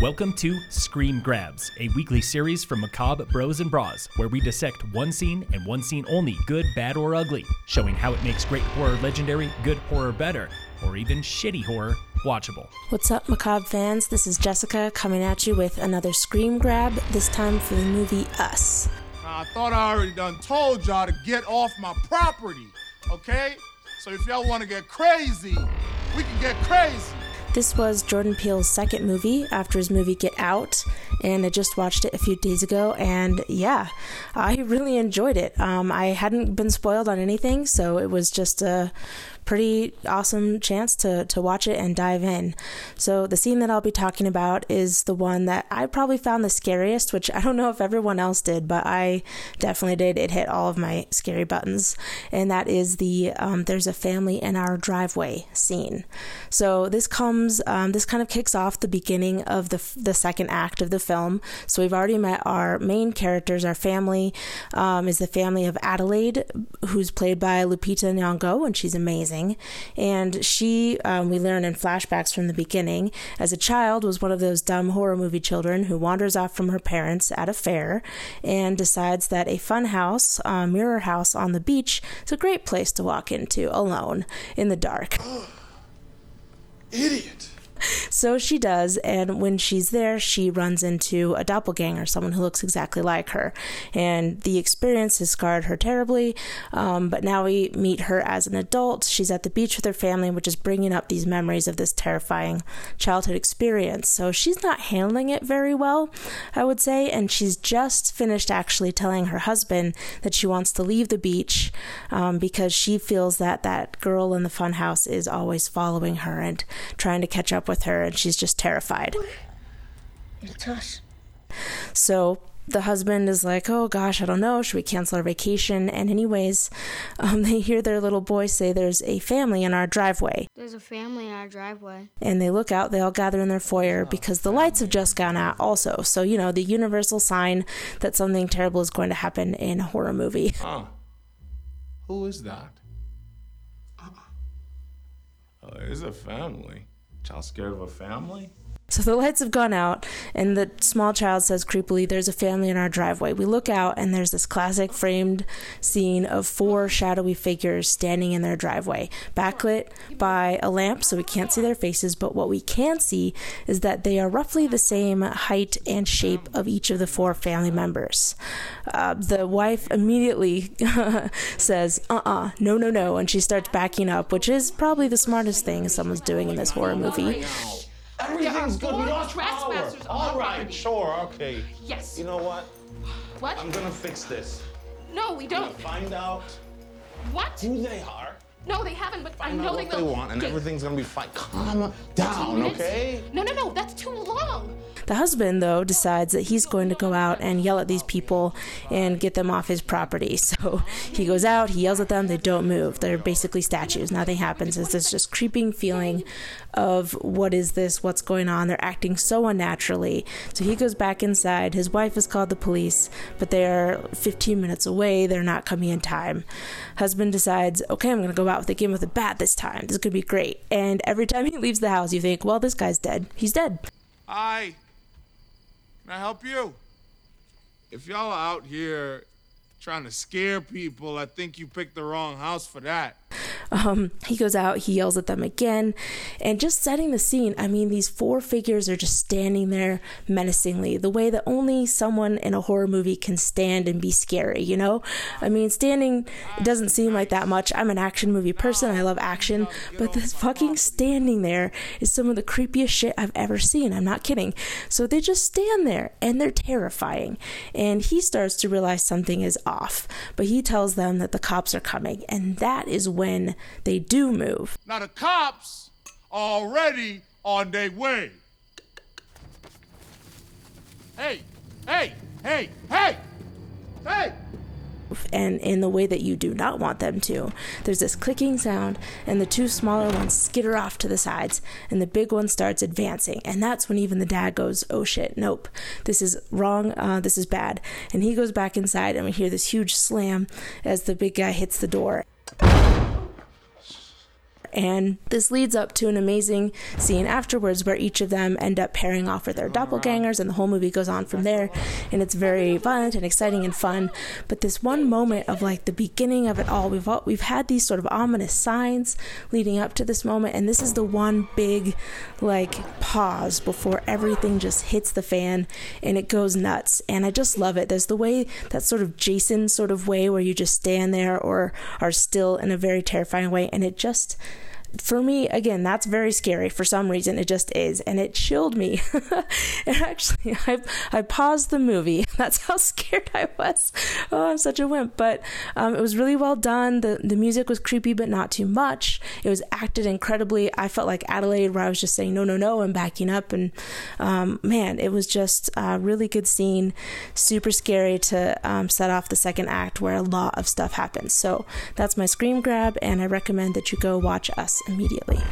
Welcome to Scream Grabs, a weekly series from Macabre Bros and Bras, where we dissect one scene and one scene only, good, bad, or ugly, showing how it makes great horror legendary, good horror better, or even shitty horror watchable. What's up, Macabre fans? This is Jessica coming at you with another Scream Grab, this time for the movie Us. I thought I already done told y'all to get off my property, okay? So if y'all want to get crazy, we can get crazy. This was Jordan Peele's second movie after his movie Get Out, and I just watched it a few days ago, and yeah, I really enjoyed it. Um, I hadn't been spoiled on anything, so it was just a pretty awesome chance to, to watch it and dive in. So, the scene that I'll be talking about is the one that I probably found the scariest, which I don't know if everyone else did, but I definitely did. It hit all of my scary buttons, and that is the um, There's a Family in Our Driveway scene. So, this comes, um, this kind of kicks off the beginning of the, the second act of the film. So, we've already met our main characters. Our family um, is the family of Adelaide, who's played by Lupita Nyong'o, and she's amazing amazing. And she, um, we learn in flashbacks from the beginning, as a child, was one of those dumb horror movie children who wanders off from her parents at a fair and decides that a fun house, a mirror house on the beach, is a great place to walk into alone in the dark. Idiot. So she does, and when she's there, she runs into a doppelganger, someone who looks exactly like her. And the experience has scarred her terribly, um, but now we meet her as an adult. She's at the beach with her family, which is bringing up these memories of this terrifying childhood experience. So she's not handling it very well, I would say, and she's just finished actually telling her husband that she wants to leave the beach um, because she feels that that girl in the funhouse is always following her and trying to catch up with her, and she's just terrified. It's us. So the husband is like, "Oh gosh, I don't know. Should we cancel our vacation?" And anyways, um, they hear their little boy say, "There's a family in our driveway." There's a family in our driveway. And they look out. They all gather in their foyer because the lights have just gone out. Also, so you know the universal sign that something terrible is going to happen in a horror movie. Huh. Who is that? Oh, there's a family. Child scared of a family? So the lights have gone out, and the small child says creepily, There's a family in our driveway. We look out, and there's this classic framed scene of four shadowy figures standing in their driveway, backlit by a lamp, so we can't see their faces. But what we can see is that they are roughly the same height and shape of each of the four family members. Uh, the wife immediately says, Uh uh, no, no, no, and she starts backing up, which is probably the smartest thing someone's doing in this horror movie. Everything's good. We lost trespassers power. on All our right, property. sure, okay. Yes. You know what? What? I'm gonna fix this. no, we I'm don't. gonna find out What? who they are, No, they haven't, but I find know out they what they will. want, and Okay, everything's gonna be fine. Calm down, okay? No, no, no, that's too long. The husband, though, decides that he's going to go out and yell at these people and get them off his property. So he goes out, he yells at them, they don't move. They're basically statues. Nothing happens. It's this just creeping feeling of what is this, what's going on. They're acting so unnaturally. So he goes back inside. His wife has called the police, but they're 15 minutes away. They're not coming in time. Husband decides, okay, I'm going to go out with a game with the bat this time. This could be great. And every time he leaves the house, you think, well, this guy's dead. He's dead. Hi. Can I help you? If y'all are out here trying to scare people, I think you picked the wrong house for that. Um, he goes out, he yells at them again, and just setting the scene. I mean, these four figures are just standing there menacingly, the way that only someone in a horror movie can stand and be scary, you know? I mean, standing doesn't seem like that much. I'm an action movie person, I love action, but this fucking standing there is some of the creepiest shit I've ever seen. I'm not kidding. So they just stand there and they're terrifying. And he starts to realize something is off, but he tells them that the cops are coming, and that is when they do move. Now the cops are already on their way. Hey, hey, hey, hey, hey! and in the way that you do not want them to. There's this clicking sound, and the two smaller ones skitter off to the sides, and the big one starts advancing. And that's when even the dad goes, Oh shit, nope, this is wrong, uh, this is bad. And he goes back inside, and we hear this huge slam as the big guy hits the door. And this leads up to an amazing scene afterwards where each of them end up pairing off with their oh, doppelgangers, and the whole movie goes on from there. And it's very violent and exciting and fun. But this one moment of like the beginning of it all, we've all, we've had these sort of ominous signs leading up to this moment, and this is the one big like pause before everything just hits the fan and it goes nuts. And I just love it. There's the way that sort of Jason sort of way where you just stand there or are still in a very terrifying way, and it just for me, again, that's very scary. For some reason, it just is, and it chilled me. and actually, I I paused the movie. That's how scared I was. Oh, I'm such a wimp. But um, it was really well done. the The music was creepy, but not too much. It was acted incredibly. I felt like Adelaide, where I was just saying no, no, no, and backing up. And um, man, it was just a really good scene. Super scary to um, set off the second act, where a lot of stuff happens. So that's my scream grab, and I recommend that you go watch us immediately.